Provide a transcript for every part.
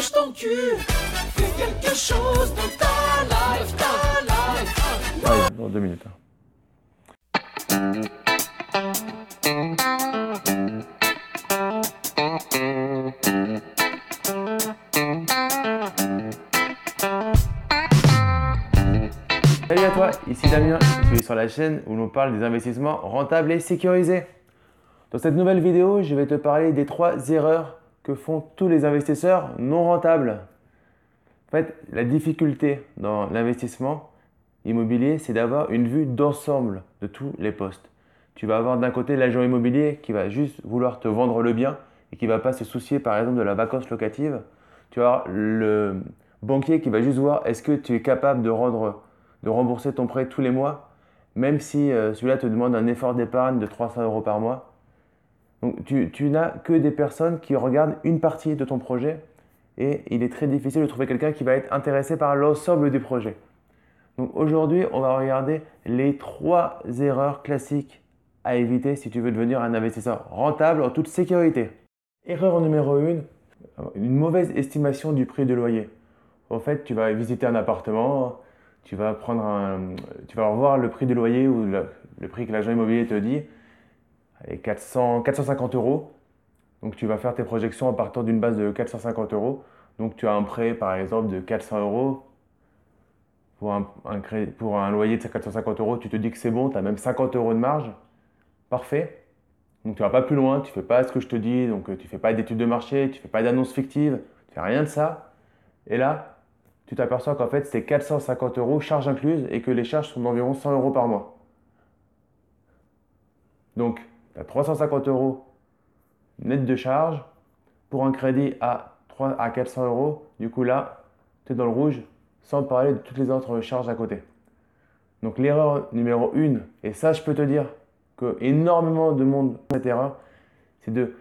fais quelque chose de ta life, ta life. Ouais, dans deux minutes. hein. Salut à toi, ici Damien, je suis sur la chaîne où l'on parle des investissements rentables et sécurisés. Dans cette nouvelle vidéo, je vais te parler des trois erreurs que font tous les investisseurs non rentables. En fait, la difficulté dans l'investissement immobilier, c'est d'avoir une vue d'ensemble de tous les postes. Tu vas avoir d'un côté l'agent immobilier qui va juste vouloir te vendre le bien et qui va pas se soucier par exemple de la vacance locative. Tu vas avoir le banquier qui va juste voir est-ce que tu es capable de, rendre, de rembourser ton prêt tous les mois, même si euh, celui-là te demande un effort d'épargne de 300 euros par mois. Donc tu, n'as que des personnes qui regardent une partie de ton projet et il est très difficile de trouver quelqu'un qui va être intéressé par l'ensemble du projet. Donc aujourd'hui, on va regarder les trois erreurs classiques à éviter si tu veux devenir un investisseur rentable en toute sécurité. Erreur numéro 1, une mauvaise estimation du prix de loyer. En fait, tu vas visiter un appartement, tu vas prendre un, tu vas revoir le prix du loyer ou le prix que l'agent immobilier te dit, et 400, 450 euros. Donc tu vas faire tes projections à partir d'une base de 450 euros. Donc tu as un prêt par exemple de 400 euros. Pour un, loyer de 450 euros, tu te dis que c'est bon, tu as même 50 euros de marge. Parfait. Donc tu vas pas plus loin, tu fais pas ce que je te dis, donc tu fais pas d'études de marché, tu fais pas d'annonces fictives, tu fais rien de ça. Et là, tu t'aperçois qu'en fait c'est 450 euros charges incluses et que les charges sont d'environ 100 euros par mois. Donc tu as 350 euros net de charge pour un crédit à, 3, à 400 euros. Du coup là, tu es dans le rouge sans parler de toutes les autres charges à côté. Donc l'erreur numéro 1, et ça je peux te dire que énormément de monde fait cette erreur, c'est de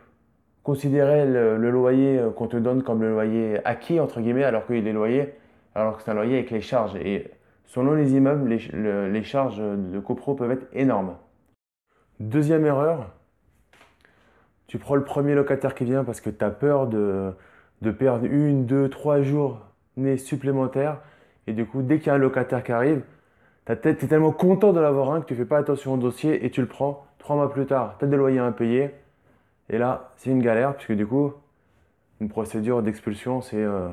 considérer le, loyer euh, qu'on te donne comme le loyer acquis, entre guillemets, alors qu'il est loyer, alors que c'est un loyer avec les charges. Et selon les immeubles, les, le- les charges de copro peuvent être énormes. Deuxième erreur, tu prends le premier locataire qui vient parce que tu as peur de, perdre une, deux, trois journées supplémentaires. Et du coup, dès qu'il y a un locataire qui arrive, tu es tellement content de l'avoir un que tu fais pas attention au dossier et tu le prends. Trois mois plus tard, tu as des loyers impayés. Et là, c'est une galère puisque du coup, une procédure d'expulsion, c'est euh,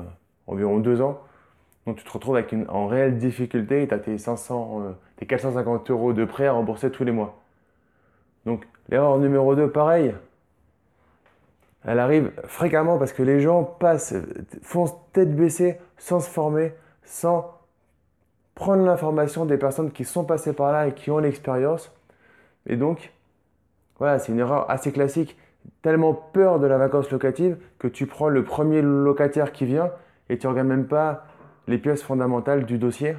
environ deux ans. Donc tu te retrouves avec une, en réelle difficulté et tu as tes, 500, euh, tes 450 euros de prêt à rembourser tous les mois. Donc l'erreur numéro 2, pareil. Elle arrive fréquemment parce que les gens passent, tête baissée, sans se former, sans prendre l'information des personnes qui sont passées par là et qui ont l'expérience. Et donc, voilà, c'est une erreur assez classique. Tellement peur de la vacance locative que tu prends le premier locataire qui vient et tu regardes même pas les pièces fondamentales du dossier.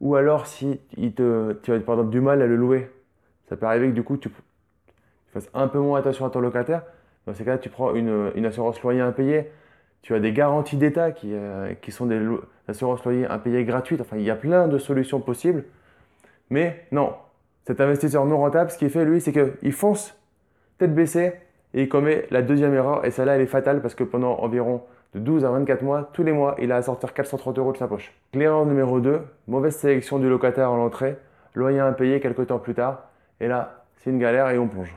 Ou alors si il te, tu as par exemple du mal à le louer. Ça peut arriver que du coup tu, fasses un peu moins attention à ton locataire. Dans ces cas-là, tu prends une, une assurance loyer impayé. Tu as des garanties d'État qui, euh, qui sont des assurances loyer impayées gratuites. Enfin, il y a plein de solutions possibles. Mais non, cet investisseur non rentable, ce qu'il fait lui, c'est qu'il fonce tête baissée et il commet la deuxième erreur. Et celle-là, elle est fatale parce que pendant environ de 12 à 24 mois, tous les mois, il a à sortir 430 euros de sa poche. L'erreur numéro 2, mauvaise sélection du locataire à l'entrée, loyer impayé quelques temps plus tard. Et là, c'est une galère et on plonge.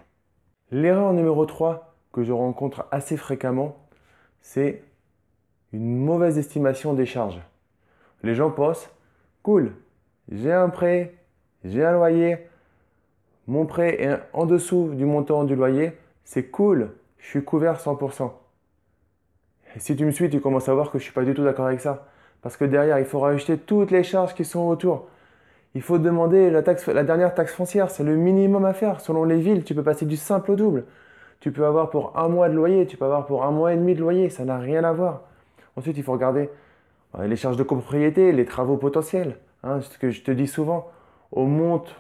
L'erreur numéro 3 que je rencontre assez fréquemment, c'est une mauvaise estimation des charges. Les gens pensent, cool, j'ai un prêt, j'ai un loyer, mon prêt est en dessous du montant du loyer, c'est cool, je suis couvert 100%. Et si tu me suis, tu commences à voir que je ne suis pas du tout d'accord avec ça. Parce que derrière, il faut rajouter toutes les charges qui sont autour. Il faut demander la, dernière taxe foncière, c'est le minimum à faire. Selon les villes, tu peux passer du simple au double. Tu peux avoir pour un mois de loyer, tu peux avoir pour un mois et demi de loyer, ça n'a rien à voir. Ensuite, il faut regarder euh, les charges de copropriété, les travaux potentiels. Hein, ce que je te dis souvent, on monte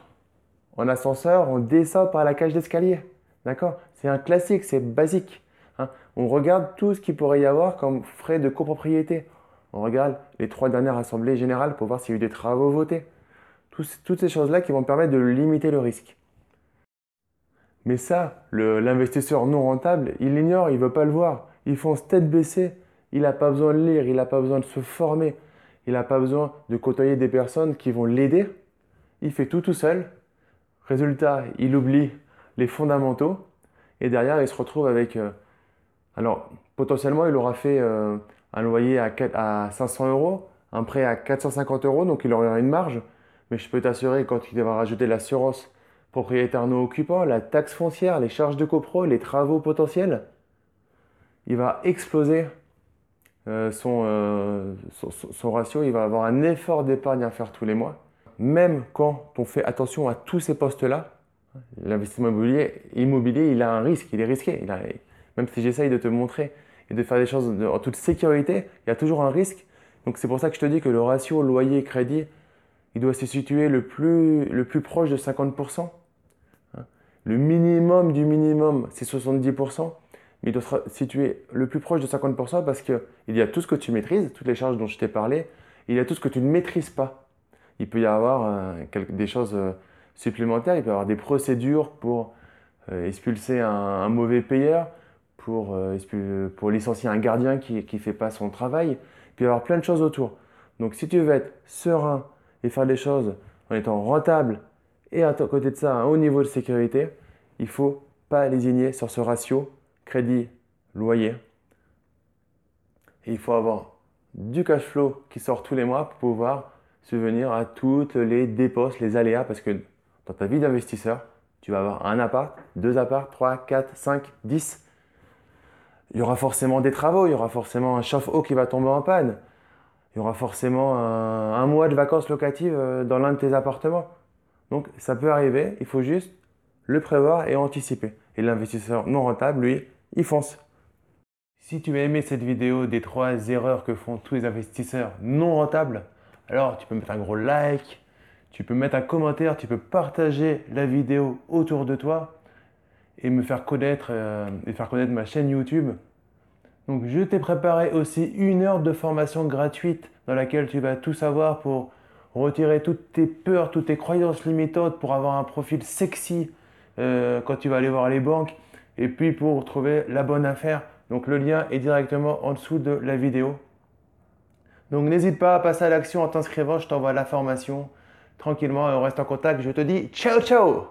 en ascenseur, on descend par la cage d'escalier. D'accord? C'est un classique, c'est basique. hein. On regarde tout ce qu'il pourrait y avoir comme frais de copropriété. On regarde les trois dernières assemblées générales pour voir s'il y a eu des travaux votés. Toutes ces choses-là qui vont permettre de limiter le risque. Mais ça, l'investisseur non rentable, il l'ignore, il ne veut pas le voir. Il fonce tête baissée Il n'a pas besoin de lire, il n'a pas besoin de se former, il n'a pas besoin de côtoyer des personnes qui vont l'aider. Il fait tout tout seul. Résultat, il oublie les fondamentaux et derrière, il se retrouve avec... euh, alors, potentiellement, il aura fait euh, un loyer à, 4 à 500 euros, un prêt à 450 euros, donc il aura une marge. Mais je peux t'assurer, quand il devra rajouter l'assurance propriétaire non occupant, la taxe foncière, les charges de copro, les travaux potentiels, il va exploser euh, son, euh, son- son- ratio. Il va avoir un effort d'épargne à faire tous les mois. Même quand on fait attention à tous ces postes-là, l'investissement immobilier, immobilier, il a un risque, il est risqué. Même si j'essaye de te montrer et de faire des choses en toute sécurité, il y a toujours un risque. Donc c'est pour ça que je te dis que le ratio loyer-crédit, il doit se situer le plus, le plus proche de 50%. Hein. Le minimum du minimum, c'est 70%, mais il doit se situer le plus proche de 50% parce qu'il y a tout ce que tu maîtrises, toutes les charges dont je t'ai parlé, il y a tout ce que tu ne maîtrises pas. Il peut y avoir euh, des choses euh, supplémentaires, il peut y avoir des procédures pour euh, expulser un, mauvais payeur, pour, pour licencier un gardien qui ne fait pas son travail, il peut y avoir plein de choses autour. Donc si tu veux être serein et faire des choses en étant rentable et à côté de ça un haut niveau de sécurité, il faut pas lésigner sur ce ratio crédit-loyer. Il faut avoir du cash flow qui sort tous les mois pour pouvoir subvenir à toutes les dépenses, les aléas, parce que dans ta vie d'investisseur, tu vas avoir un appart, deux apparts, trois, quatre, cinq, dix. Il y aura forcément des travaux, il y aura forcément un chauffe-eau qui va tomber en panne, il y aura forcément un, mois de vacances locatives euh, dans l'un de tes appartements. Donc ça peut arriver, il faut juste le prévoir et anticiper. Et l'investisseur non rentable, lui, il fonce. Si tu as aimé cette vidéo des trois erreurs que font tous les investisseurs non rentables, alors tu peux mettre un gros like, tu peux mettre un commentaire, tu peux partager la vidéo autour de toi et me faire connaître euh, et faire connaître ma chaîne YouTube. Donc je t'ai préparé aussi une heure de formation gratuite dans laquelle tu vas tout savoir pour retirer toutes tes peurs, toutes tes croyances limitantes pour avoir un profil sexy euh, quand tu vas aller voir les banques et puis pour trouver la bonne affaire. Donc le lien est directement en dessous de la vidéo. Donc n'hésite pas à passer à l'action en t'inscrivant, je t'envoie la formation tranquillement et on reste en contact. Je te dis ciao ciao